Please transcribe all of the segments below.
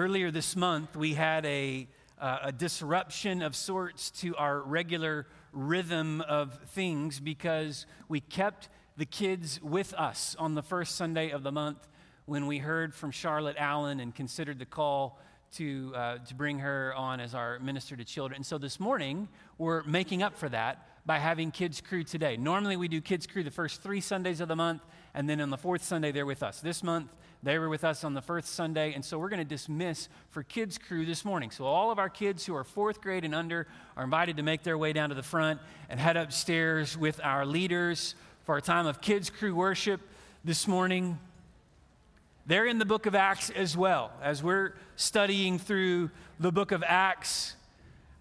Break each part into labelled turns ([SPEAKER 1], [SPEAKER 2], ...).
[SPEAKER 1] Earlier this month, we had a, uh, a disruption of sorts to our regular rhythm of things because we kept the kids with us on the first Sunday of the month when we heard from Charlotte Allen and considered the call to, uh, to bring her on as our minister to children. And so this morning, we're making up for that by having Kids Crew today. Normally, we do Kids Crew the first three Sundays of the month, and then on the fourth Sunday, they're with us. This month, they were with us on the first Sunday, and so we're going to dismiss for Kids Crew this morning. So, all of our kids who are fourth grade and under are invited to make their way down to the front and head upstairs with our leaders for a time of Kids Crew worship this morning. They're in the book of Acts as well. As we're studying through the book of Acts,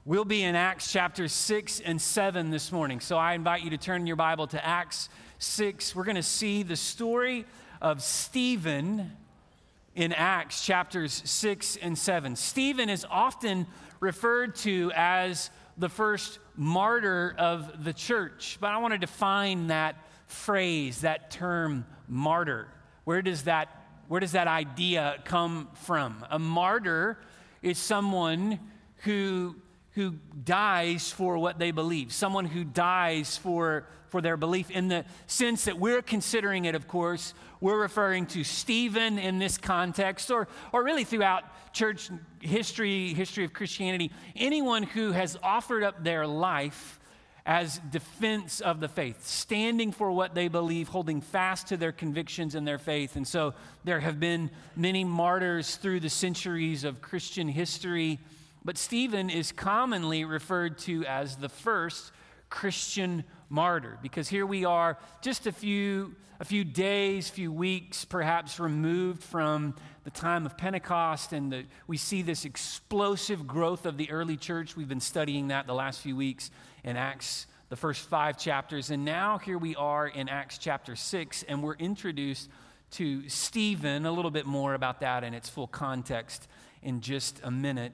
[SPEAKER 1] we'll be in Acts chapter 6 and 7 this morning. So I invite you to turn your Bible to Acts 6. We're going to see the story of Stephen in Acts chapters 6 and 7. Stephen is often referred to as the first martyr of the church, but I want to define that phrase, that term, martyr. Where does that, where does that idea come from? A martyr is someone who, who dies for what they believe, someone who dies for for their belief in the sense that we're considering it, of course, we're referring to Stephen in this context, or, or really throughout church history, history of Christianity, anyone who has offered up their life as defense of the faith, standing for what they believe, holding fast to their convictions and their faith. And so there have been many martyrs through the centuries of Christian history, but Stephen is commonly referred to as the first Christian martyr because here we are just a few a few days few weeks perhaps removed from the time of pentecost and the, we see this explosive growth of the early church. We've been studying that the last few weeks in acts the first five chapters and now here we are in acts chapter 6 and we're introduced to stephen a little bit more about that in its full context in just a minute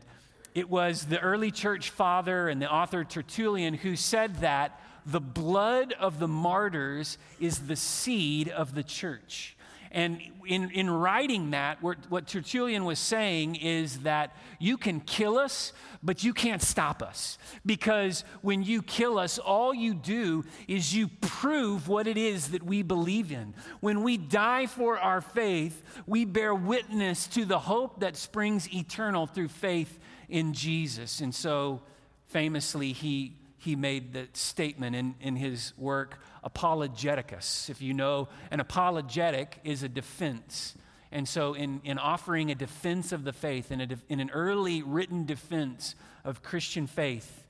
[SPEAKER 1] it was the early church father and the author tertullian who said that the blood of the martyrs is the seed of the church. And in, in writing that, what Tertullian was saying is that you can kill us, but you can't stop us. Because when you kill us, all you do is you prove what it is that we believe in. When we die for our faith, we bear witness to the hope that springs eternal through faith in Jesus. And so, famously, he he made the statement in, in his work, Apologeticus. If you know, an apologetic is a defense. And so, in, in offering a defense of the faith, in, a de, in an early written defense of Christian faith,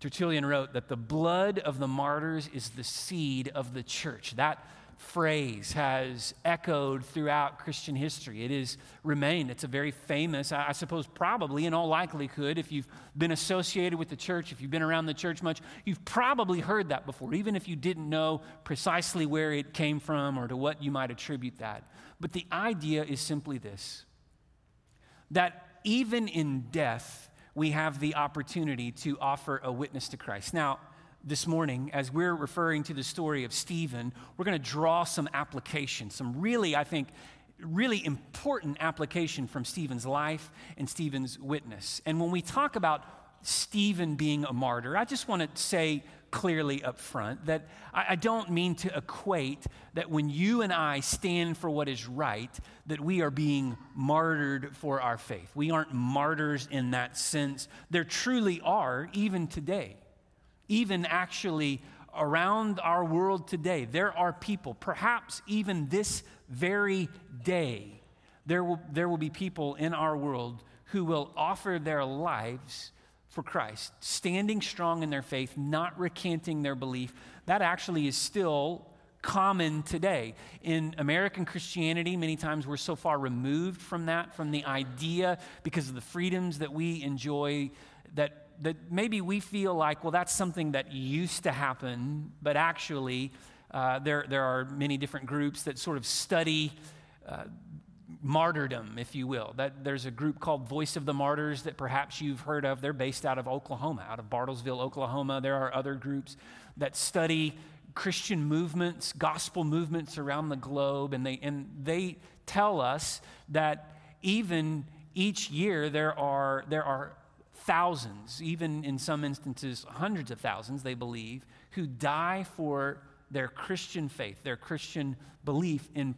[SPEAKER 1] Tertullian wrote that the blood of the martyrs is the seed of the church. That phrase has echoed throughout Christian history. It has remained. It's a very famous, I suppose, probably in all likelihood, if you've been associated with the church, if you've been around the church much, you've probably heard that before, even if you didn't know precisely where it came from or to what you might attribute that. But the idea is simply this that even in death, we have the opportunity to offer a witness to Christ. Now, this morning, as we're referring to the story of Stephen, we're going to draw some application, some really, I think, really important application from Stephen's life and Stephen's witness. And when we talk about Stephen being a martyr, I just want to say clearly up front that I, don't mean to equate that when you and I stand for what is right, that we are being martyred for our faith. We aren't martyrs in that sense. There truly are, even today even actually around our world today, there are people, perhaps even this very day, there will, there will be people in our world who will offer their lives for Christ, standing strong in their faith, not recanting their belief. That actually is still common today. In American Christianity, many times we're so far removed from that, from the idea, because of the freedoms that we enjoy, that that maybe we feel like, well, that's something that used to happen, but actually, uh, there, there are many different groups that sort of study uh, martyrdom, if you will. That, there's a group called Voice of the Martyrs that perhaps you've heard of. They're based out of Oklahoma, out of Bartlesville, Oklahoma. There are other groups that study Christian movements, gospel movements around the globe, and they, and they tell us that even each year there are, there are thousands, even in some instances, hundreds of thousands, they believe, who die for their Christian faith, their Christian belief in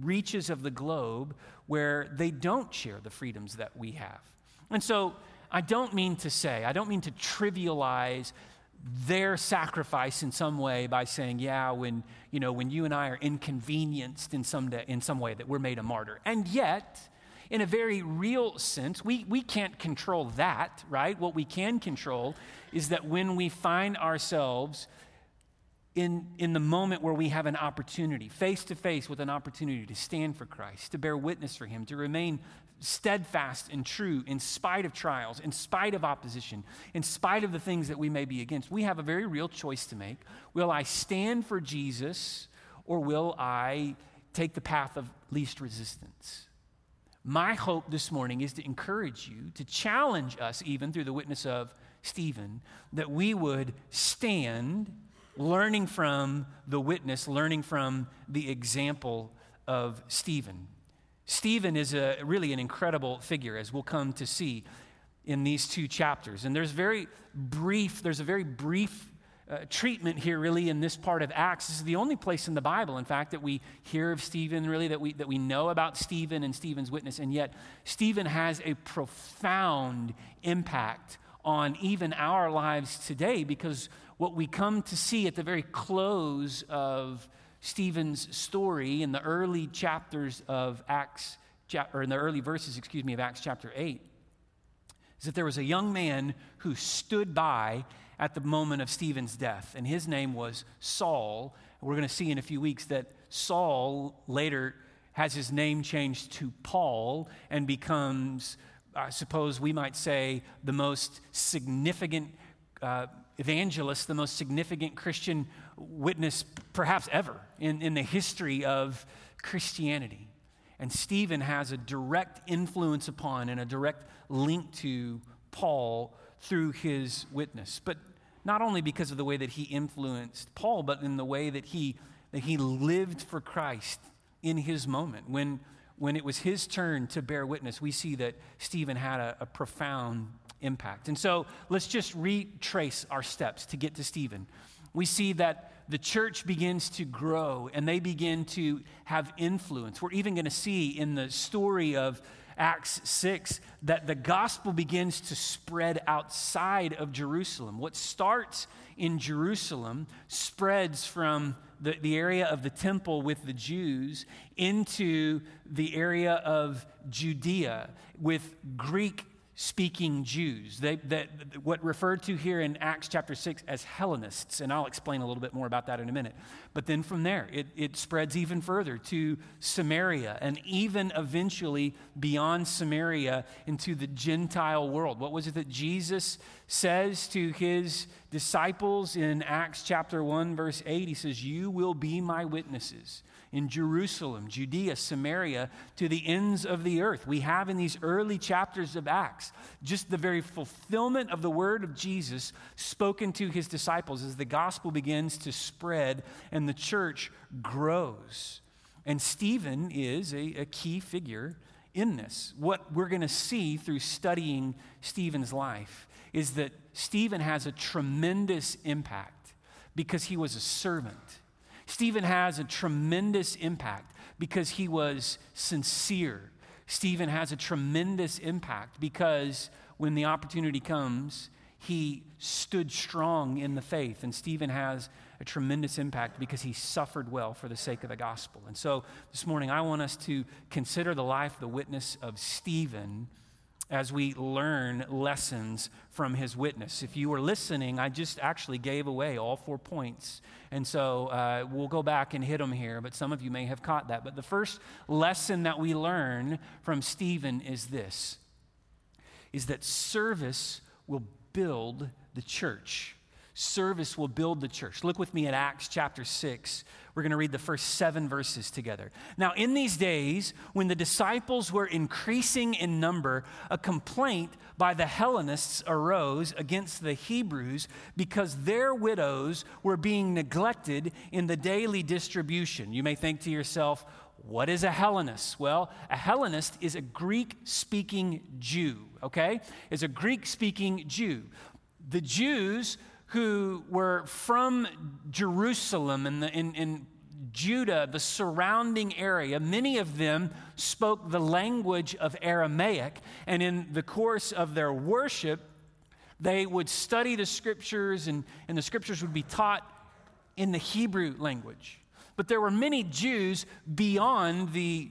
[SPEAKER 1] reaches of the globe where they don't share the freedoms that we have. And so I don't mean to say, I don't mean to trivialize their sacrifice in some way by saying, yeah, when, you know, when you and I are inconvenienced in some, day, in some way that we're made a martyr. And yet, in a very real sense, we, we can't control that, right? What we can control is that when we find ourselves in, in the moment where we have an opportunity, face to face with an opportunity to stand for Christ, to bear witness for Him, to remain steadfast and true in spite of trials, in spite of opposition, in spite of the things that we may be against, we have a very real choice to make. Will I stand for Jesus or will I take the path of least resistance? My hope this morning is to encourage you, to challenge us, even through the witness of Stephen, that we would stand learning from the witness, learning from the example of Stephen. Stephen is a, really an incredible figure, as we'll come to see in these two chapters. And there's very brief, there's a very brief uh, treatment here, really, in this part of Acts. This is the only place in the Bible, in fact, that we hear of Stephen, really, that we, that we know about Stephen and Stephen's witness. And yet, Stephen has a profound impact on even our lives today because what we come to see at the very close of Stephen's story in the early chapters of Acts, or in the early verses, excuse me, of Acts chapter 8, is that there was a young man who stood by at the moment of Stephen's death, and his name was Saul. We're going to see in a few weeks that Saul later has his name changed to Paul and becomes, I suppose we might say, the most significant uh, evangelist, the most significant Christian witness perhaps ever in, in the history of Christianity. And Stephen has a direct influence upon and a direct link to Paul through his witness. But not only because of the way that he influenced Paul, but in the way that he, that he lived for Christ in his moment. When, when it was his turn to bear witness, we see that Stephen had a, a profound impact. And so let's just retrace our steps to get to Stephen. We see that the church begins to grow and they begin to have influence. We're even going to see in the story of Acts 6 that the gospel begins to spread outside of Jerusalem. What starts in Jerusalem spreads from the, the area of the temple with the Jews into the area of Judea with Greek speaking Jews. They, that, what referred to here in Acts chapter 6 as Hellenists, and I'll explain a little bit more about that in a minute. But then from there, it, it spreads even further to Samaria and even eventually beyond Samaria into the Gentile world. What was it that Jesus says to his disciples in Acts chapter 1, verse 8? He says, You will be my witnesses in Jerusalem, Judea, Samaria, to the ends of the earth. We have in these early chapters of Acts just the very fulfillment of the word of Jesus spoken to his disciples as the gospel begins to spread and the church grows. And Stephen is a, a key figure in this. What we're going to see through studying Stephen's life is that Stephen has a tremendous impact because he was a servant. Stephen has a tremendous impact because he was sincere. Stephen has a tremendous impact because when the opportunity comes, he stood strong in the faith. And Stephen has a tremendous impact because he suffered well for the sake of the gospel. And so this morning, I want us to consider the life, the witness of Stephen as we learn lessons from his witness. If you were listening, I just actually gave away all four points. And so uh, we'll go back and hit them here, but some of you may have caught that. But the first lesson that we learn from Stephen is this is that service will build the church service will build the church. Look with me at Acts chapter 6. We're going to read the first seven verses together. Now, in these days, when the disciples were increasing in number, a complaint by the Hellenists arose against the Hebrews because their widows were being neglected in the daily distribution. You may think to yourself, what is a Hellenist? Well, a Hellenist is a Greek speaking Jew, okay? Is a Greek speaking Jew. The Jews who were from Jerusalem in, in Judah, the surrounding area, many of them spoke the language of Aramaic, and in the course of their worship, they would study the scriptures, and, and the scriptures would be taught in the Hebrew language. But there were many Jews beyond the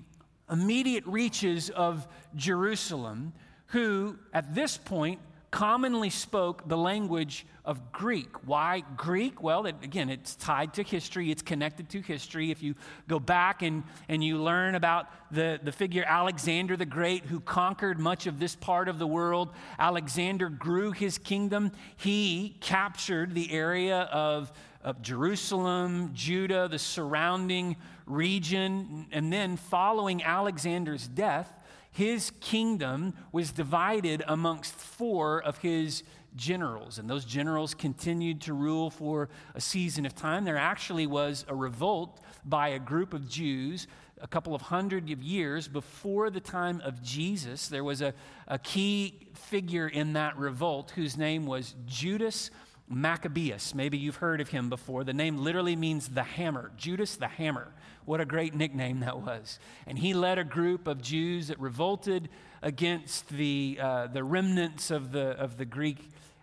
[SPEAKER 1] immediate reaches of Jerusalem who, at this point, commonly spoke the language of Greek. Why Greek? Well, it, again, it's tied to history, it's connected to history. If you go back and, and you learn about the, the figure Alexander the Great, who conquered much of this part of the world, Alexander grew his kingdom. He captured the area of, of Jerusalem, Judah, the surrounding region, and then following Alexander's death, his kingdom was divided amongst four of his generals. And those generals continued to rule for a season of time. There actually was a revolt by a group of Jews a couple of hundred of years before the time of Jesus. There was a, a key figure in that revolt whose name was Judas Maccabeus. Maybe you've heard of him before. The name literally means the hammer, Judas the hammer. What a great nickname that was. And he led a group of Jews that revolted against the, uh, the remnants of the, of the Greek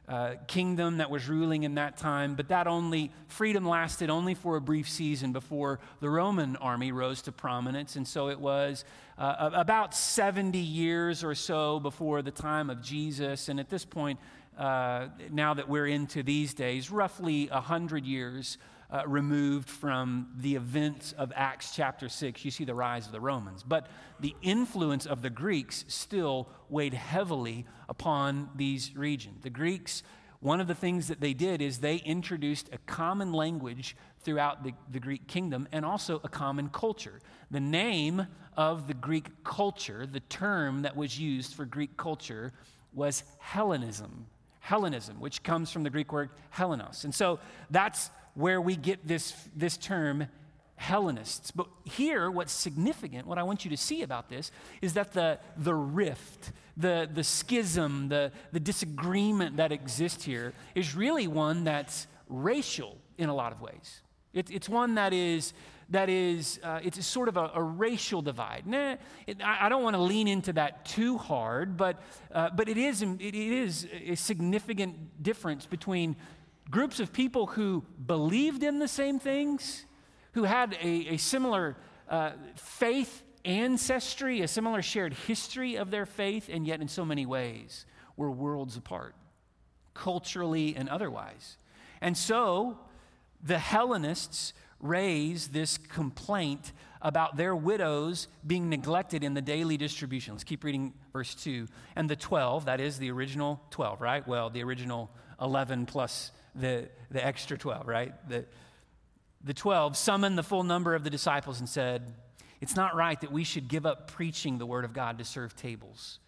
[SPEAKER 1] uh, kingdom that was ruling in that time. But that only, freedom lasted only for a brief season before the Roman army rose to prominence. And so it was uh, about 70 years or so before the time of Jesus. And at this point, uh, now that we're into these days, roughly 100 years uh, removed from the events of Acts chapter 6. You see the rise of the Romans. But the influence of the Greeks still weighed heavily upon these regions. The Greeks, one of the things that they did is they introduced a common language throughout the, the Greek kingdom and also a common culture. The name of the Greek culture, the term that was used for Greek culture, was Hellenism. Hellenism, which comes from the Greek word Hellenos. And so that's where we get this, this term Hellenists. But here, what's significant, what I want you to see about this, is that the, the rift, the, the schism, the, the disagreement that exists here is really one that's racial in a lot of ways. It, it's one that is, that is uh, it's sort of a, a racial divide. Nah, it, I, I, don't want to lean into that too hard, but, uh, but it, is, it is a significant difference between groups of people who believed in the same things, who had a, a similar uh, faith ancestry, a similar shared history of their faith, and yet in so many ways were worlds apart, culturally and otherwise. And so the Hellenists raise this complaint about their widows being neglected in the daily distribution. Let's keep reading verse 2. And the 12, that is the original 12, right? Well, the original 11 plus the, the extra 12, right? The, the 12 summoned the full number of the disciples and said, It's not right that we should give up preaching the word of God to serve tables.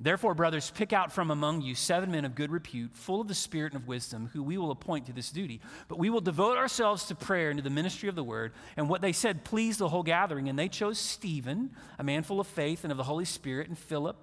[SPEAKER 1] Therefore, brothers, pick out from among you seven men of good repute, full of the Spirit and of wisdom, who we will appoint to this duty. But we will devote ourselves to prayer and to the ministry of the word. And what they said pleased the whole gathering. And they chose Stephen, a man full of faith and of the Holy Spirit, and Philip,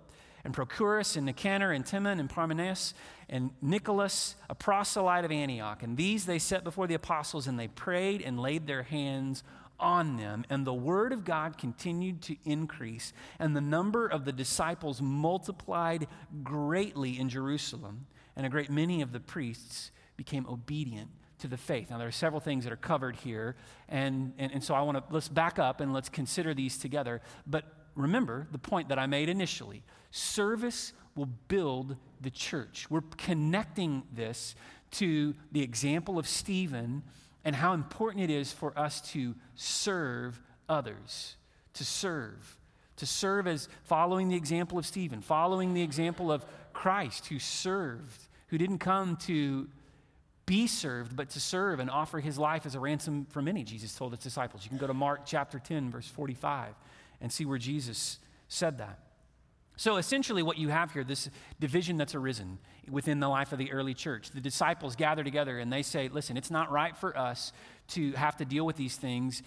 [SPEAKER 1] and Prochorus, and Nicanor, and Timon, and Parmenas, and Nicholas, a proselyte of Antioch. And these they set before the apostles, and they prayed and laid their hands on them. And the word of God continued to increase, and the number of the disciples multiplied greatly in Jerusalem, and a great many of the priests became obedient to the faith. Now, there are several things that are covered here, and, and, and so I want to let's back up and let's consider these together. But remember the point that I made initially service will build the church. We're connecting this to the example of Stephen and how important it is for us to serve others, to serve, to serve as following the example of Stephen, following the example of Christ who served, who didn't come to be served, but to serve and offer his life as a ransom for many, Jesus told his disciples. You can go to Mark chapter 10, verse 45, and see where Jesus said that. So essentially, what you have here, this division that's arisen within the life of the early church. The disciples gather together and they say, Listen, it's not right for us to have to deal with these things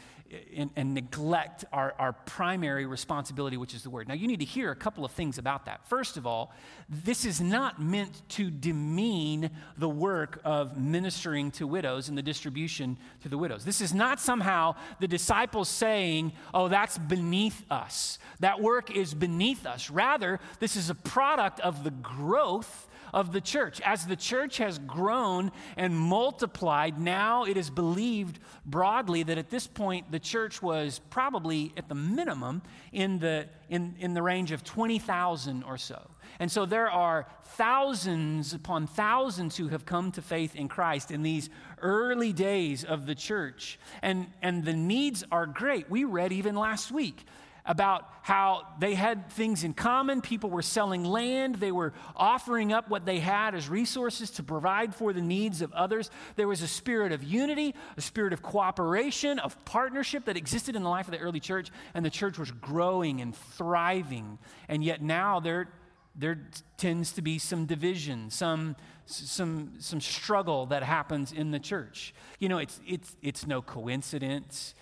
[SPEAKER 1] and, and, neglect our, our primary responsibility, which is the word. Now, you need to hear a couple of things about that. First of all, this is not meant to demean the work of ministering to widows and the distribution to the widows. This is not somehow the disciples saying, oh, that's beneath us. That work is beneath us. Rather, this is a product of the growth of the church. As the church has grown and multiplied, now it is believed broadly that at this point the church was probably at the minimum in the, in, in the range of 20,000 or so. And so there are thousands upon thousands who have come to faith in Christ in these early days of the church. And, and the needs are great. We read even last week about how they had things in common. People were selling land, they were offering up what they had as resources to provide for the needs of others. There was a spirit of unity, a spirit of cooperation, of partnership that existed in the life of the early church, and the church was growing and thriving. And yet now there, there tends to be some division, some some, some struggle that happens in the church. You know, it's, it's, it's no coincidence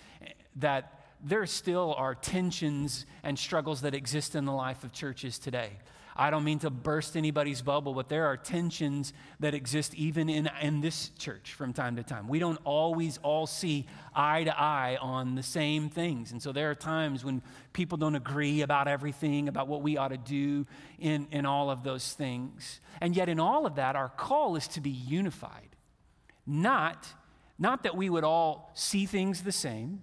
[SPEAKER 1] that there still are tensions and struggles that exist in the life of churches today. I don't mean to burst anybody's bubble, but there are tensions that exist even in, in this church from time to time. We don't always all see eye to eye on the same things. And so there are times when people don't agree about everything, about what we ought to do in, in all of those things. And yet, in all of that, our call is to be unified. Not, not that we would all see things the same,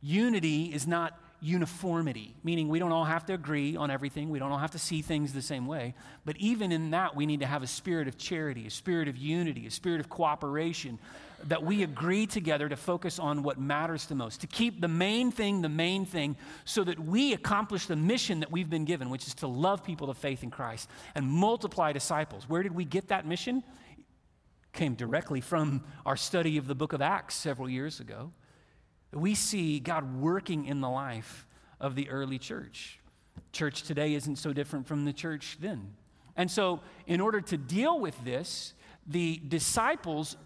[SPEAKER 1] Unity is not uniformity, meaning we don't all have to agree on everything. We don't all have to see things the same way. But even in that, we need to have a spirit of charity, a spirit of unity, a spirit of cooperation, that we agree together to focus on what matters the most, to keep the main thing the main thing, so that we accomplish the mission that we've been given, which is to love people to faith in Christ and multiply disciples. Where did we get that mission? Came directly from our study of the book of Acts several years ago we see God working in the life of the early church. Church today isn't so different from the church then. And so, in order to deal with this, the disciples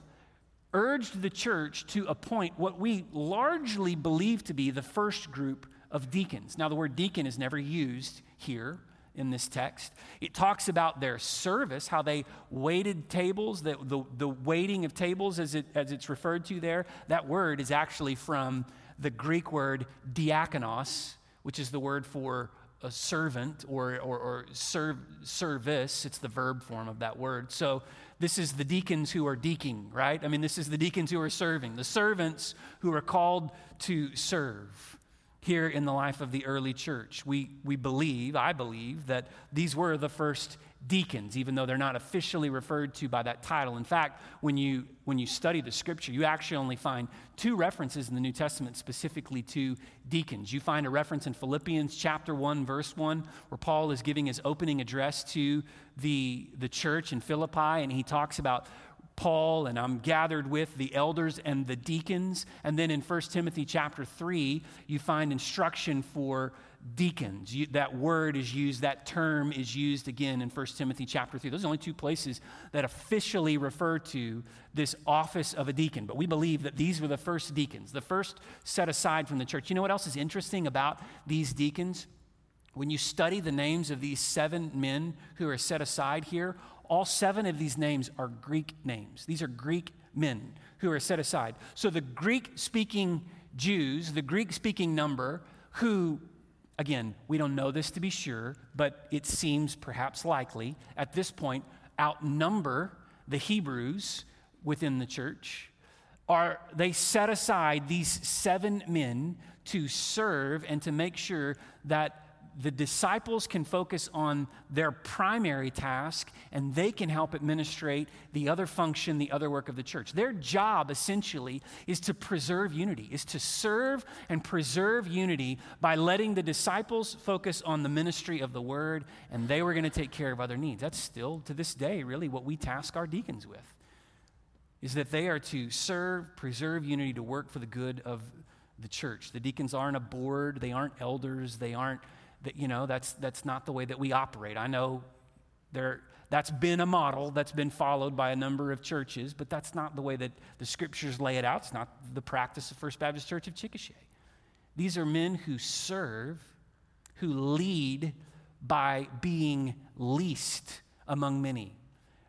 [SPEAKER 1] urged the church to appoint what we largely believe to be the first group of deacons. Now, the word deacon is never used here in this text. It talks about their service, how they waited tables, the, the, the waiting of tables as, it, as it's referred to there. That word is actually from the Greek word diakonos, which is the word for a servant or, or, or service. It's the verb form of that word. So this is the deacons who are deaking, right? I mean, this is the deacons who are serving, the servants who are called to serve here in the life of the early church. We, we believe, I believe, that these were the first deacons, even though they're not officially referred to by that title. In fact, when you, when you study the scripture, you actually only find two references in the New Testament specifically to deacons. You find a reference in Philippians chapter 1, verse 1, where Paul is giving his opening address to the, the church in Philippi, and he talks about Paul and I'm gathered with the elders and the deacons. And then in 1 Timothy chapter 3, you find instruction for deacons. You, that word is used, that term is used again in 1 Timothy chapter 3. Those are only two places that officially refer to this office of a deacon. But we believe that these were the first deacons, the first set aside from the church. You know what else is interesting about these deacons? When you study the names of these seven men who are set aside here, all seven of these names are Greek names. These are Greek men who are set aside. So the Greek speaking Jews, the Greek speaking number, who, again, we don't know this to be sure, but it seems perhaps likely at this point, outnumber the Hebrews within the church, are they set aside these seven men to serve and to make sure that the disciples can focus on their primary task and they can help administrate the other function, the other work of the church. Their job essentially is to preserve unity, is to serve and preserve unity by letting the disciples focus on the ministry of the word and they were going to take care of other needs. That's still to this day really what we task our deacons with. Is that they are to serve, preserve unity, to work for the good of the church. The deacons aren't a board, they aren't elders, they aren't that, you know, that's, that's not the way that we operate. I know there, That's been a model that's been followed by a number of churches, but that's not the way that the scriptures lay it out. It's not the practice of First Baptist Church of Chickasha. These are men who serve, who lead by being least among many.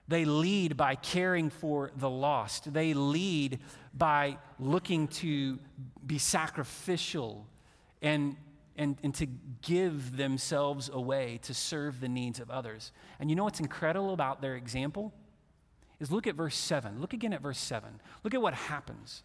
[SPEAKER 1] They lead by caring for the lost. They lead by looking to be sacrificial and, and, and to give themselves away to serve the needs of others. And you know what's incredible about their example? Is look at verse 7. Look again at verse 7. Look at what happens.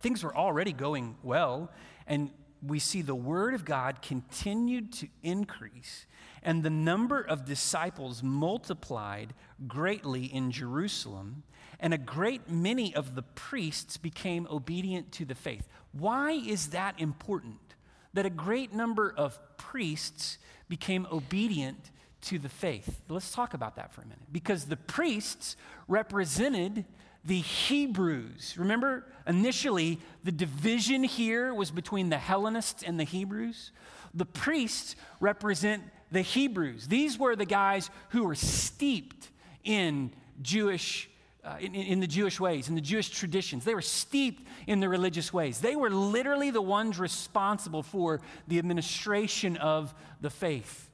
[SPEAKER 1] Things were already going well, and we see the word of God continued to increase, and the number of disciples multiplied greatly in Jerusalem, and a great many of the priests became obedient to the faith. Why is that important? That a great number of priests became obedient to the faith. Let's talk about that for a minute. Because the priests represented the Hebrews. Remember, initially, the division here was between the Hellenists and the Hebrews. The priests represent the Hebrews. These were the guys who were steeped in Jewish. Uh, in, in the Jewish ways, in the Jewish traditions. They were steeped in the religious ways. They were literally the ones responsible for the administration of the faith.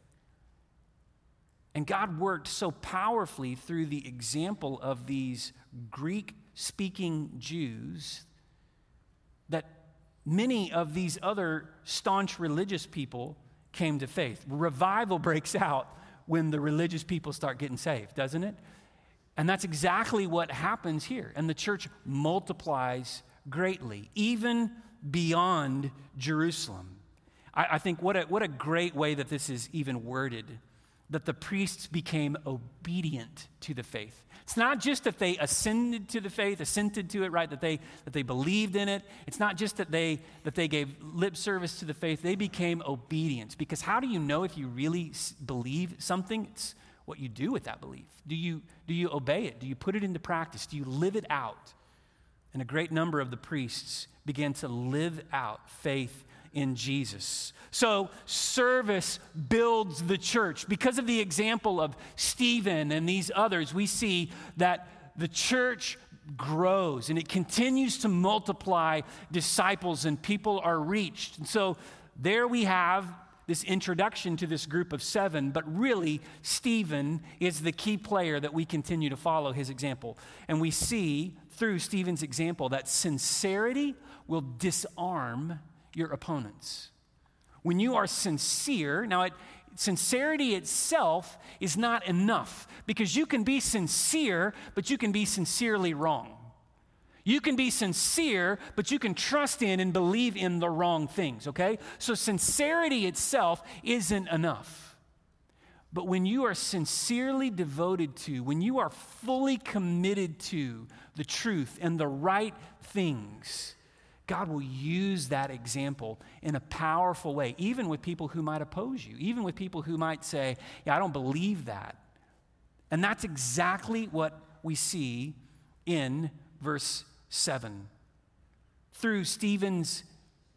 [SPEAKER 1] And God worked so powerfully through the example of these Greek speaking Jews that many of these other staunch religious people came to faith. Revival breaks out when the religious people start getting saved, doesn't it? And that's exactly what happens here. And the church multiplies greatly, even beyond Jerusalem. I, I think what a, what a great way that this is even worded that the priests became obedient to the faith. It's not just that they ascended to the faith, assented to it, right? That they that they believed in it. It's not just that they that they gave lip service to the faith. They became obedient. Because how do you know if you really believe something? It's what you do with that belief. Do you do you obey it? Do you put it into practice? Do you live it out? And a great number of the priests began to live out faith in Jesus. So, service builds the church. Because of the example of Stephen and these others, we see that the church grows and it continues to multiply disciples and people are reached. And so, there we have this introduction to this group of seven, but really, Stephen is the key player that we continue to follow his example. And we see through Stephen's example that sincerity will disarm your opponents. When you are sincere, now it, sincerity itself is not enough because you can be sincere, but you can be sincerely wrong. You can be sincere, but you can trust in and believe in the wrong things, okay? So sincerity itself isn't enough. But when you are sincerely devoted to, when you are fully committed to the truth and the right things, God will use that example in a powerful way, even with people who might oppose you, even with people who might say, Yeah, I don't believe that. And that's exactly what we see in verse 7. Through Stephen's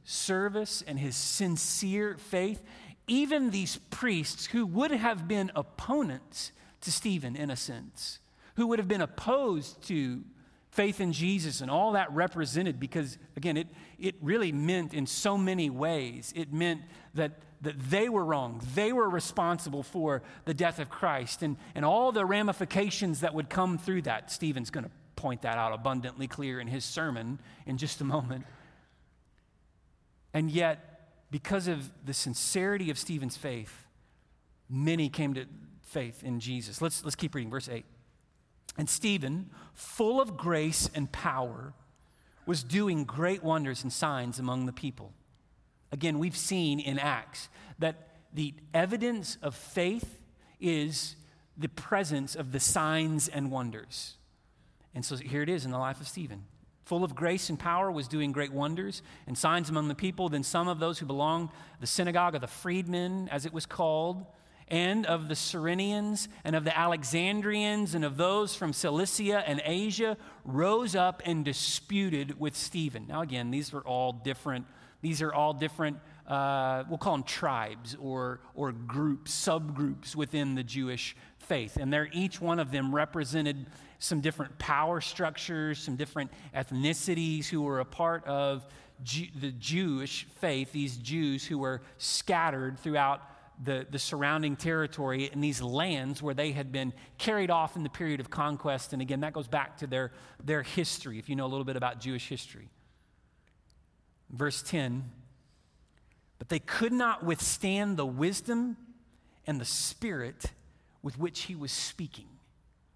[SPEAKER 1] service and his sincere faith, even these priests who would have been opponents to Stephen in a sense, who would have been opposed to faith in Jesus and all that represented, because again, it, it really meant in so many ways, it meant that, that they were wrong. They were responsible for the death of Christ and, and all the ramifications that would come through that. Stephen's going to point that out abundantly clear in his sermon in just a moment. And yet, because of the sincerity of Stephen's faith, many came to faith in Jesus. Let's, let's keep reading, verse 8. And Stephen, full of grace and power, was doing great wonders and signs among the people. Again, we've seen in Acts that the evidence of faith is the presence of the signs and wonders. And so here it is in the life of Stephen. Full of grace and power, was doing great wonders and signs among the people. Then some of those who belonged the synagogue of the freedmen, as it was called, and of the Cyrenians and of the Alexandrians and of those from Cilicia and Asia rose up and disputed with Stephen. Now, again, these are all different These are all different, uh, we'll call them tribes or, or groups, subgroups within the Jewish faith. And they're, each one of them represented some different power structures, some different ethnicities who were a part of the Jewish faith, these Jews who were scattered throughout the, the surrounding territory in these lands where they had been carried off in the period of conquest. And again, that goes back to their, their history, if you know a little bit about Jewish history. Verse 10 But they could not withstand the wisdom and the spirit with which he was speaking.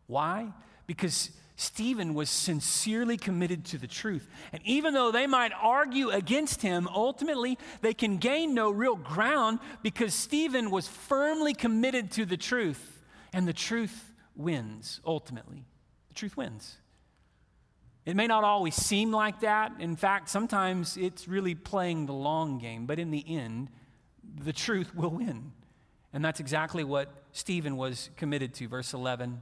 [SPEAKER 1] Why? Because Stephen was sincerely committed to the truth. And even though they might argue against him, ultimately they can gain no real ground because Stephen was firmly committed to the truth. And the truth wins, ultimately. The truth wins. It may not always seem like that. In fact, sometimes it's really playing the long game. But in the end, the truth will win. And that's exactly what Stephen was committed to. Verse 11.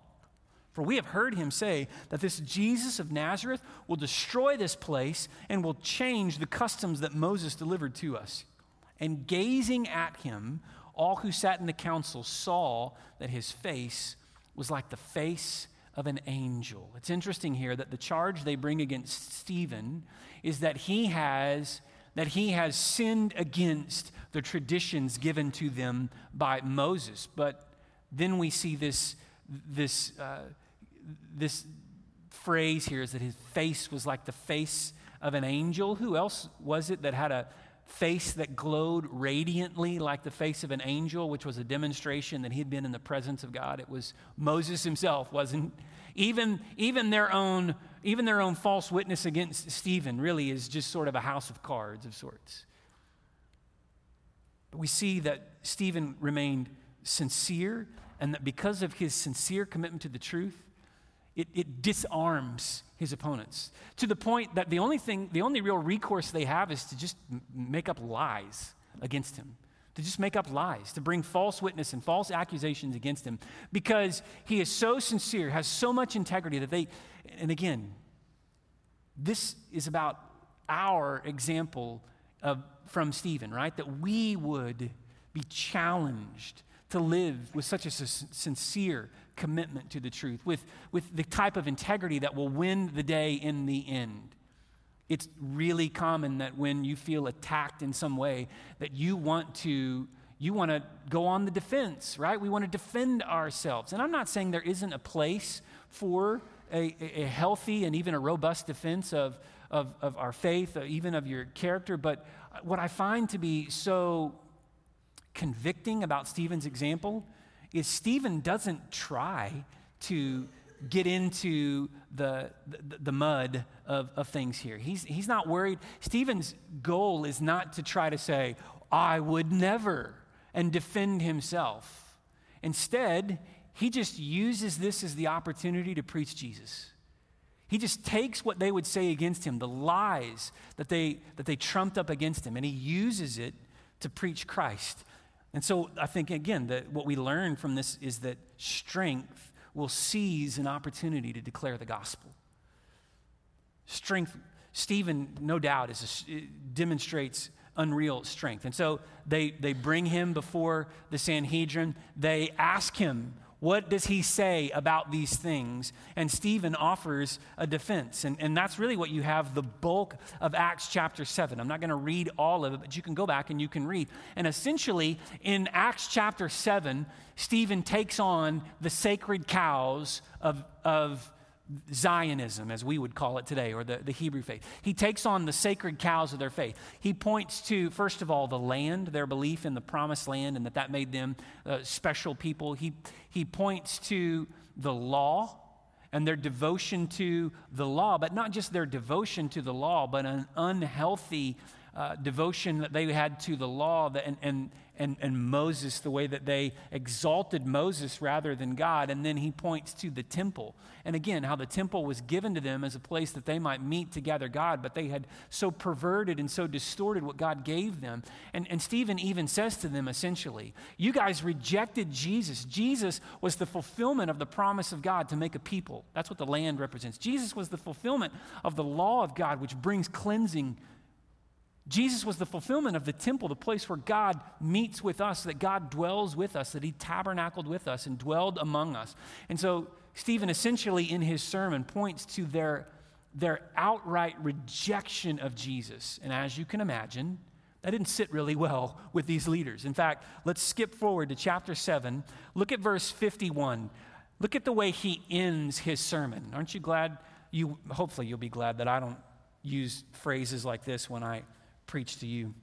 [SPEAKER 1] For we have heard him say that this Jesus of Nazareth will destroy this place and will change the customs that Moses delivered to us. And gazing at him, all who sat in the council saw that his face was like the face of an angel. It's interesting here that the charge they bring against Stephen is that he has that he has sinned against the traditions given to them by Moses. But then we see this this uh, this phrase here is that his face was like the face of an angel. Who else was it that had a face that glowed radiantly like the face of an angel, which was a demonstration that he had been in the presence of God? It was Moses himself, wasn't even even their own even their own false witness against Stephen really is just sort of a house of cards of sorts. But we see that Stephen remained sincere and that because of his sincere commitment to the truth, it, it disarms his opponents to the point that the only thing, the only real recourse they have is to just m- make up lies against him, to just make up lies, to bring false witness and false accusations against him because he is so sincere, has so much integrity that they, and again, this is about our example of, from Stephen, right? That we would be challenged to live with such a sincere commitment to the truth, with, with the type of integrity that will win the day in the end. It's really common that when you feel attacked in some way, that you want to you want to go on the defense, right? We want to defend ourselves. And I'm not saying there isn't a place for a, a healthy and even a robust defense of, of, of our faith, even of your character. But what I find to be so convicting about Stephen's example is Stephen doesn't try to get into the, the, the, mud of, of things here. He's, he's not worried. Stephen's goal is not to try to say, I would never, and defend himself. Instead, he just uses this as the opportunity to preach Jesus. He just takes what they would say against him, the lies that they, that they trumped up against him, and he uses it to preach Christ. And so I think, again, that what we learn from this is that strength will seize an opportunity to declare the gospel. Strength, Stephen, no doubt, is a, demonstrates unreal strength. And so they, they bring him before the Sanhedrin. They ask him, what does he say about these things? And Stephen offers a defense. And, and that's really what you have the bulk of Acts chapter 7. I'm not going to read all of it, but you can go back and you can read. And essentially, in Acts chapter 7, Stephen takes on the sacred cows of, of Zionism, as we would call it today, or the, the Hebrew faith. He takes on the sacred cows of their faith. He points to, first of all, the land, their belief in the promised land, and that that made them uh, special people. He, he points to the law and their devotion to the law, but not just their devotion to the law, but an unhealthy uh, devotion that they had to the law that, and, and, and, and Moses, the way that they exalted Moses rather than God. And then he points to the temple. And again, how the temple was given to them as a place that they might meet together God, but they had so perverted and so distorted what God gave them. And, and Stephen even says to them essentially, You guys rejected Jesus. Jesus was the fulfillment of the promise of God to make a people. That's what the land represents. Jesus was the fulfillment of the law of God, which brings cleansing Jesus was the fulfillment of the temple, the place where God meets with us, that God dwells with us, that He tabernacled with us and dwelled among us. And so, Stephen essentially in his sermon points to their, their outright rejection of Jesus. And as you can imagine, that didn't sit really well with these leaders. In fact, let's skip forward to chapter 7. Look at verse 51. Look at the way he ends his sermon. Aren't you glad? You, hopefully, you'll be glad that I don't use phrases like this when I preach to you.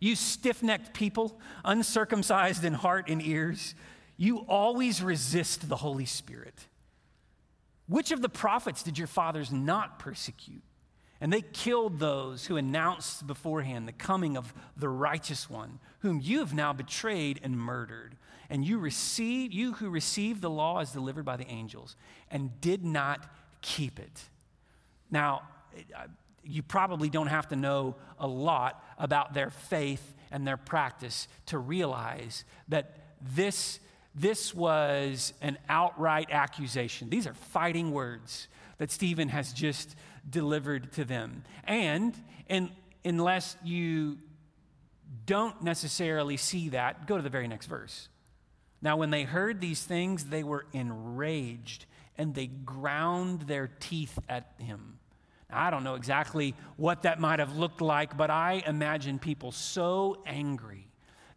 [SPEAKER 1] You stiff necked people, uncircumcised in heart and ears, you always resist the Holy Spirit. Which of the prophets did your fathers not persecute? And they killed those who announced beforehand the coming of the righteous one, whom you have now betrayed and murdered. And you receive, you who received the law as delivered by the angels, and did not keep it. Now, you probably don't have to know a lot about their faith and their practice to realize that this, this was an outright accusation. These are fighting words that Stephen has just delivered to them. And, and unless you don't necessarily see that, go to the very next verse. Now, when they heard these things, they were enraged and they ground their teeth at him. I don't know exactly what that might have looked like, but I imagine people so angry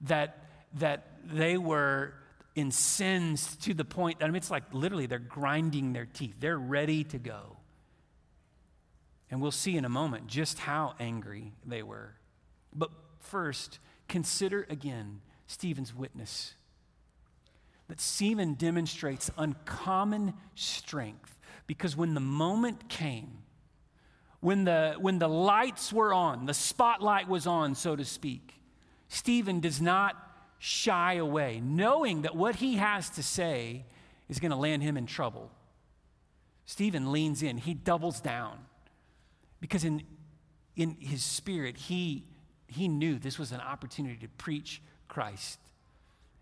[SPEAKER 1] that, that they were incensed to the point that I mean, it's like literally they're grinding their teeth. They're ready to go. And we'll see in a moment just how angry they were. But first, consider again Stephen's witness. That Stephen demonstrates uncommon strength because when the moment came, when the, when the lights were on, the spotlight was on, so to speak, Stephen does not shy away, knowing that what he has to say is going to land him in trouble. Stephen leans in, he doubles down, because in, in his spirit, he, he knew this was an opportunity to preach Christ.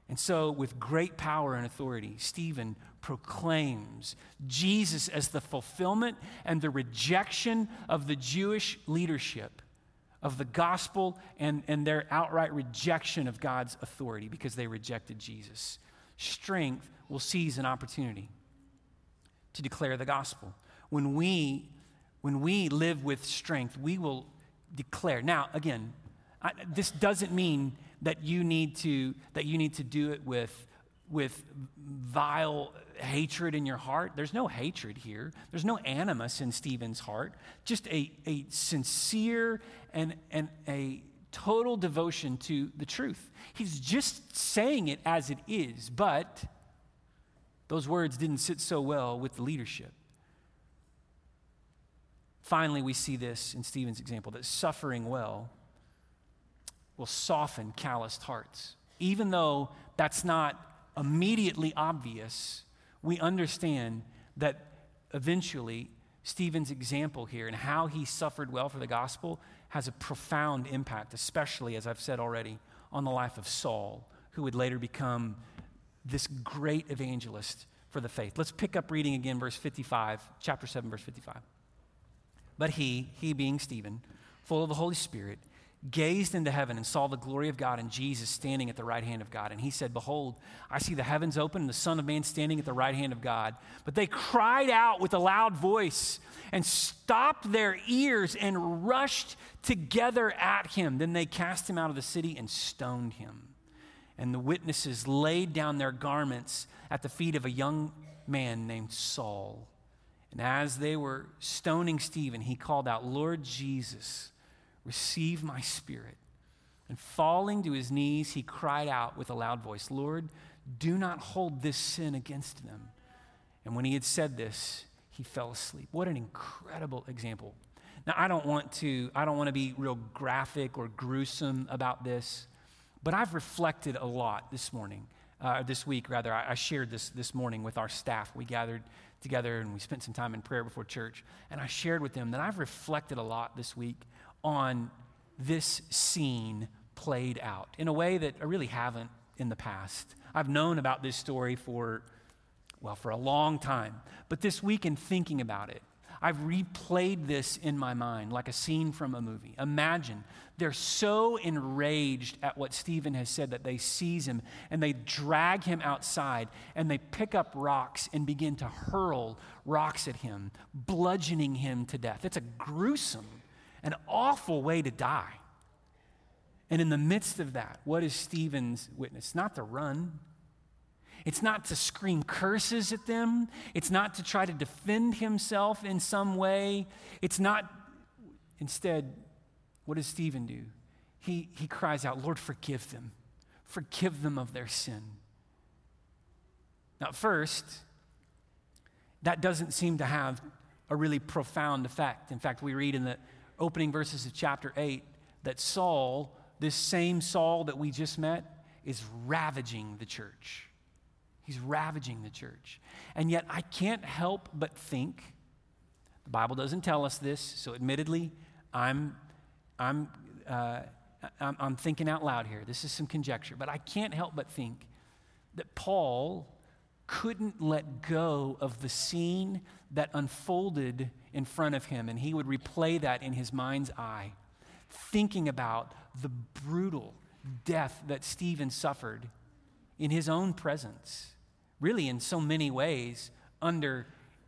[SPEAKER 1] And so, with great power and authority, Stephen proclaims Jesus as the fulfillment and the rejection of the Jewish leadership of the gospel and, and their outright rejection of God's authority because they rejected Jesus. Strength will seize an opportunity to declare the gospel. When we, when we live with strength, we will declare. Now, again, I, this doesn't mean that you need to, that you need to do it with with vile hatred in your heart. There's no hatred here, there's no animus in Stephen's heart, just a, a sincere and, and a total devotion to the truth. He's just saying it as it is, but those words didn't sit so well with the leadership. Finally, we see this in Stephen's example that suffering well will soften calloused hearts. Even though that's not immediately obvious, we understand that eventually Stephen's example here and how he suffered well for the gospel has a profound impact, especially, as I've said already, on the life of Saul, who would later become this great evangelist for the faith. Let's pick up reading again, verse 55, chapter 7, verse 55. But he, he being Stephen, full of the Holy Spirit, gazed into heaven and saw the glory of God and Jesus standing at the right hand of God. And he said, Behold, I see the heavens open and the Son of Man standing at the right hand of God. But they cried out with a loud voice and stopped their ears and rushed together at him. Then they cast him out of the city and stoned him. And the witnesses laid down their garments at the feet of a young man named Saul. And as they were stoning Stephen, he called out, Lord Jesus, Receive my spirit. And falling to his knees, he cried out with a loud voice, Lord, do not hold this sin against them. And when he had said this, he fell asleep. What an incredible example. Now, I don't want to, I don't want to be real graphic or gruesome about this, but I've reflected a lot this morning, uh, this week, rather. I, I shared this this morning with our staff. We gathered together and we spent some time in prayer before church. And I shared with them that I've reflected a lot this week on this scene played out in a way that I really haven't in the past. I've known about this story for, well, for a long time. But this week, in thinking about it, I've replayed this in my mind like a scene from a movie. Imagine they're so enraged at what Stephen has said that they seize him and they drag him outside and they pick up rocks and begin to hurl rocks at him, bludgeoning him to death. It's a gruesome and awful way to die. And in the midst of that, what is Stephen's witness? Not to run, it's not to scream curses at them. It's not to try to defend himself in some way. It's not, instead, what does Stephen do? He, he cries out, Lord, forgive them. Forgive them of their sin. Now, first, that doesn't seem to have a really profound effect. In fact, we read in the opening verses of chapter 8 that Saul, this same Saul that we just met, is ravaging the church. He's ravaging the church. And yet, I can't help but think the Bible doesn't tell us this, so admittedly, I'm, I'm, uh, I'm, I'm thinking out loud here. This is some conjecture, but I can't help but think that Paul couldn't let go of the scene that unfolded in front of him, and he would replay that in his mind's eye, thinking about the brutal death that Stephen suffered in his own presence really in so many ways under,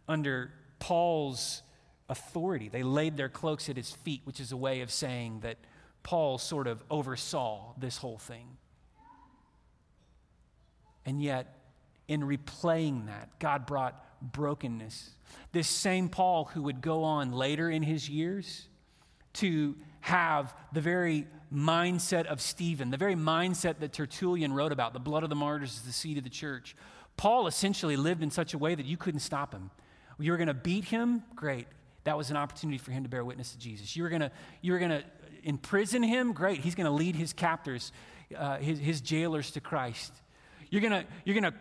[SPEAKER 1] under Paul's authority. They laid their cloaks at his feet, which is a way of saying that Paul sort of oversaw this whole thing. And yet, in replaying that, God brought brokenness. This same Paul who would go on later in his years to have the very mindset of Stephen, the very mindset that Tertullian wrote about the blood of the martyrs is the seed of the church. Paul essentially lived in such a way that you couldn't stop him. You were going to beat him, great. That was an opportunity for him to bear witness to Jesus. You were going to, you were going to imprison him, great. He's going to lead his captors, uh, his, his jailers to Christ. You're going to, you're going to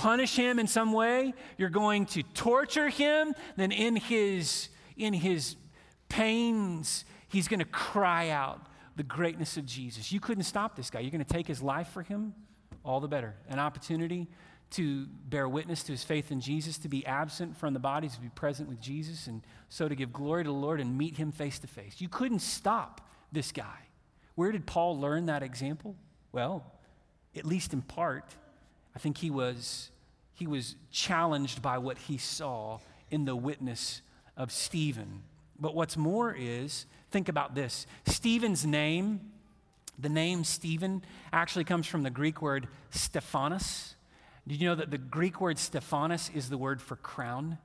[SPEAKER 1] punish him in some way. You're going to torture him. Then in his, in his pains, he's going to cry out the greatness of Jesus. You couldn't stop this guy. You're going to take his life for him. All the better. An opportunity to bear witness to his faith in Jesus, to be absent from the body, to be present with Jesus, and so to give glory to the Lord and meet him face to face. You couldn't stop this guy. Where did Paul learn that example? Well, at least in part, I think he was, he was challenged by what he saw in the witness of Stephen. But what's more is, think about this Stephen's name, the name Stephen, actually comes from the Greek word Stephanos did you know that the Greek word Stephanos is the word for crown?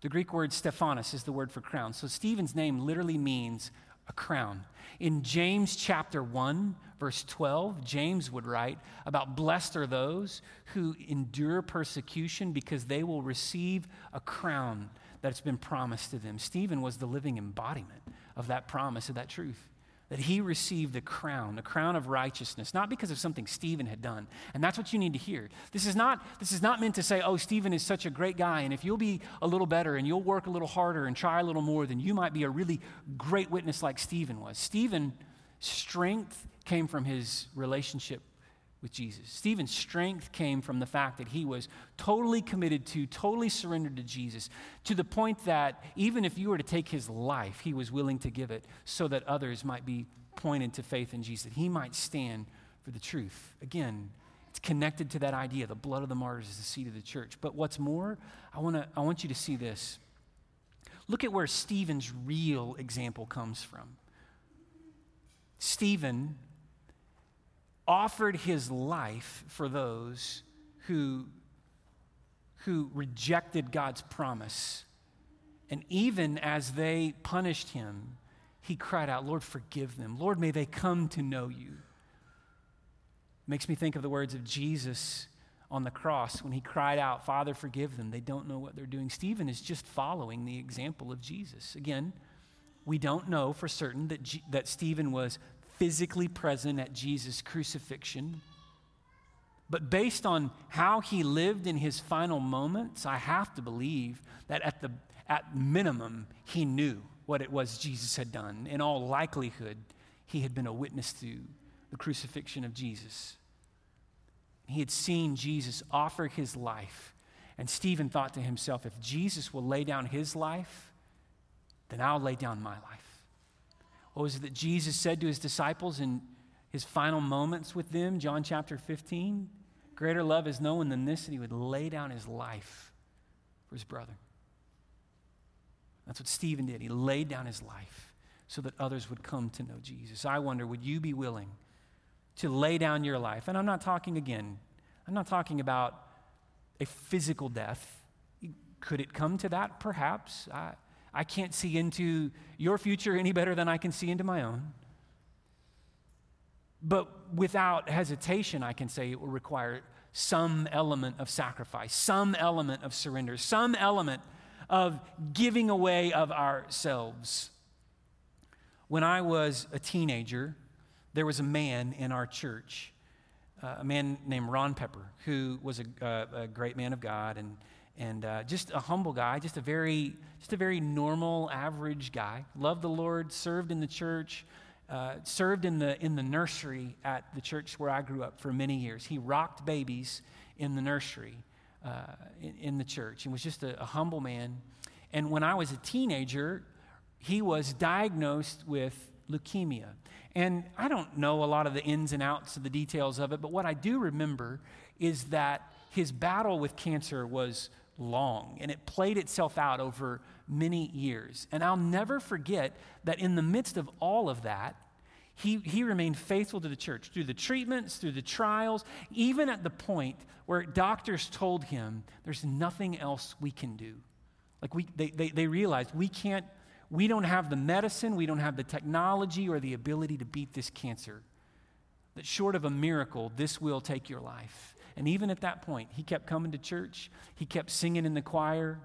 [SPEAKER 1] The Greek word Stephanos is the word for crown. So Stephen's name literally means a crown. In James chapter 1, verse 12, James would write about blessed are those who endure persecution because they will receive a crown that's been promised to them. Stephen was the living embodiment of that promise, of that truth that he received the crown, the crown of righteousness, not because of something Stephen had done. And that's what you need to hear. This is not, this is not meant to say, oh, Stephen is such a great guy, and if you'll be a little better and you'll work a little harder and try a little more, then you might be a really great witness like Stephen was. Stephen's strength came from his relationship with Jesus. Stephen's strength came from the fact that he was totally committed to, totally surrendered to Jesus, to the point that even if you were to take his life, he was willing to give it so that others might be pointed to faith in Jesus, that he might stand for the truth. Again, it's connected to that idea the blood of the martyrs is the seed of the church. But what's more, I, wanna, I want you to see this. Look at where Stephen's real example comes from. Stephen offered his life for those who, who rejected God's promise. And even as they punished him, he cried out, Lord, forgive them. Lord, may they come to know you. Makes me think of the words of Jesus on the cross when he cried out, Father, forgive them. They don't know what they're doing. Stephen is just following the example of Jesus. Again, we don't know for certain that, G- that Stephen was physically present at Jesus' crucifixion. But based on how he lived in his final moments, I have to believe that at, the, at minimum, he knew what it was Jesus had done. In all likelihood, he had been a witness to the crucifixion of Jesus. He had seen Jesus offer his life. And Stephen thought to himself, if Jesus will lay down his life, then I'll lay down my life. What was it that Jesus said to his disciples in his final moments with them? John chapter 15. Greater love is no one than this, that he would lay down his life for his brother. That's what Stephen did. He laid down his life so that others would come to know Jesus. I wonder, would you be willing to lay down your life? And I'm not talking again, I'm not talking about a physical death. Could it come to that? Perhaps. I, I can't see into your future any better than I can see into my own. But without hesitation, I can say it will require some element of sacrifice, some element of surrender, some element of giving away of ourselves. When I was a teenager, there was a man in our church, uh, a man named Ron Pepper, who was a, uh, a great man of God and, and uh, just a humble guy, just a very, just a very normal, average guy. Loved the Lord, served in the church, uh, served in the, in the nursery at the church where I grew up for many years. He rocked babies in the nursery uh, in, in, the church and was just a, a humble man. And when I was a teenager, he was diagnosed with leukemia. And I don't know a lot of the ins and outs of the details of it, but what I do remember is that his battle with cancer was long and it played itself out over many years. And I'll never forget that in the midst of all of that, he, he remained faithful to the church through the treatments, through the trials, even at the point where doctors told him, There's nothing else we can do. Like we, they, they, they realized we can't, we don't have the medicine, we don't have the technology or the ability to beat this cancer. That short of a miracle, this will take your life. And even at that point, he kept coming to church, he kept singing in the choir.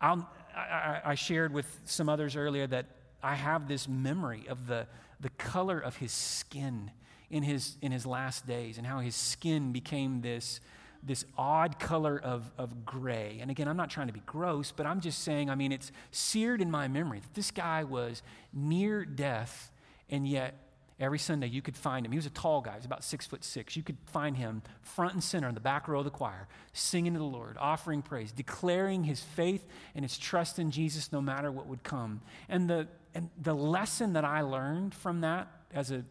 [SPEAKER 1] I'll, I, I shared with some others earlier that I have this memory of the, the color of his skin in his, in his last days and how his skin became this, this odd color of, of gray. And again, I'm not trying to be gross, but I'm just saying, I mean, it's seared in my memory that this guy was near death and yet Every Sunday, you could find him. He was a tall guy, he was about six foot six. You could find him front and center in the back row of the choir, singing to the Lord, offering praise, declaring his faith and his trust in Jesus no matter what would come. And the, and the lesson that I learned from that as a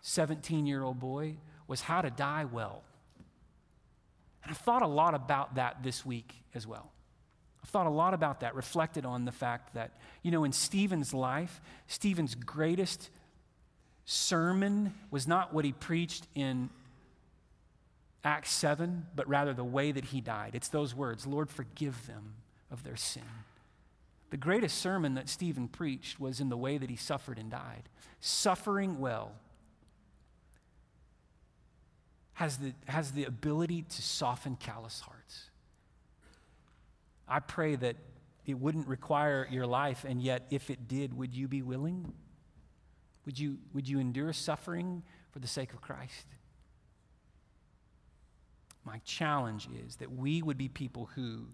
[SPEAKER 1] 17 year old boy was how to die well. And I thought a lot about that this week as well. I thought a lot about that, reflected on the fact that, you know, in Stephen's life, Stephen's greatest sermon was not what he preached in Acts 7, but rather the way that he died. It's those words Lord, forgive them of their sin. The greatest sermon that Stephen preached was in the way that he suffered and died. Suffering well has the, has the ability to soften callous hearts. I pray that it wouldn't require your life, and yet, if it did, would you be willing? Would you, would you endure suffering for the sake of Christ? My challenge is that we would be people who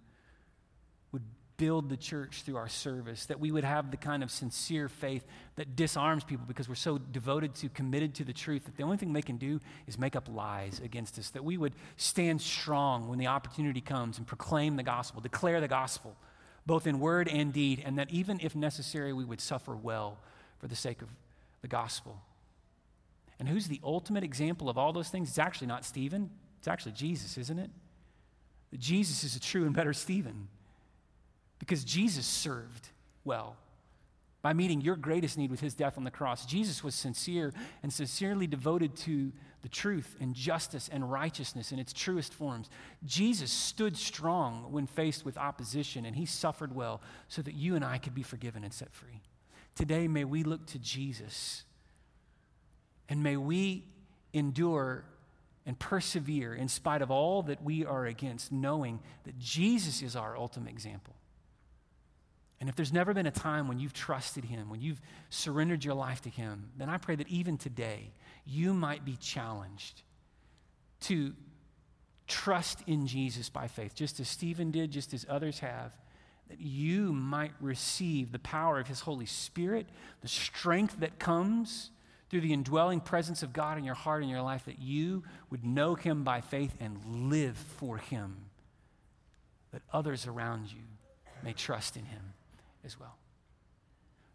[SPEAKER 1] would build the church through our service, that we would have the kind of sincere faith that disarms people because we're so devoted to, committed to the truth that the only thing they can do is make up lies against us, that we would stand strong when the opportunity comes and proclaim the gospel, declare the gospel, both in word and deed, and that even if necessary, we would suffer well for the sake of the gospel. And who's the ultimate example of all those things? It's actually not Stephen, it's actually Jesus, isn't it? Jesus is a true and better Stephen because Jesus served well by meeting your greatest need with his death on the cross. Jesus was sincere and sincerely devoted to the truth and justice and righteousness in its truest forms. Jesus stood strong when faced with opposition and he suffered well so that you and I could be forgiven and set free. Today, may we look to Jesus and may we endure and persevere in spite of all that we are against, knowing that Jesus is our ultimate example. And if there's never been a time when you've trusted Him, when you've surrendered your life to Him, then I pray that even today you might be challenged to trust in Jesus by faith, just as Stephen did, just as others have, that you might receive the power of His Holy Spirit, the strength that comes through the indwelling presence of God in your heart and your life, that you would know Him by faith and live for Him, that others around you may trust in Him as well.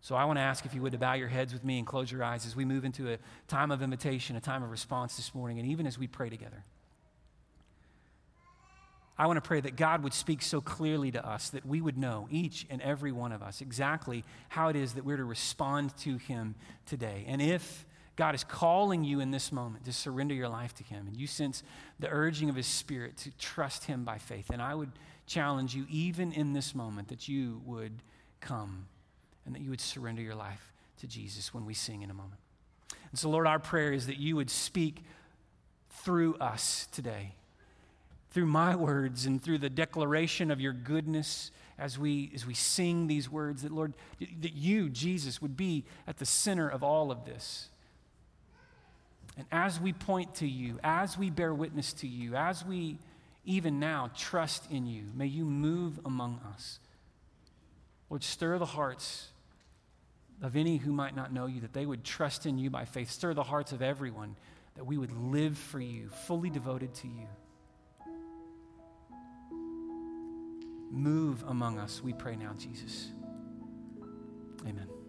[SPEAKER 1] So I want to ask if you would to bow your heads with me and close your eyes as we move into a time of invitation, a time of response this morning, and even as we pray together. I want to pray that God would speak so clearly to us that we would know, each and every one of us, exactly how it is that we're to respond to Him today. And if God is calling you in this moment to surrender your life to Him, and you sense the urging of His Spirit to trust Him by faith, and I would challenge you, even in this moment, that you would come and that you would surrender your life to Jesus when we sing in a moment. And so, Lord, our prayer is that you would speak through us today, through my words and through the declaration of your goodness as we, as we sing these words, that, Lord, that you, Jesus, would be at the center of all of this. And as we point to you, as we bear witness to you, as we even now trust in you, may you move among us. Lord, stir the hearts of any who might not know you, that they would trust in you by faith. Stir the hearts of everyone, that we would live for you, fully devoted to you. Move among us, we pray now, Jesus. Amen.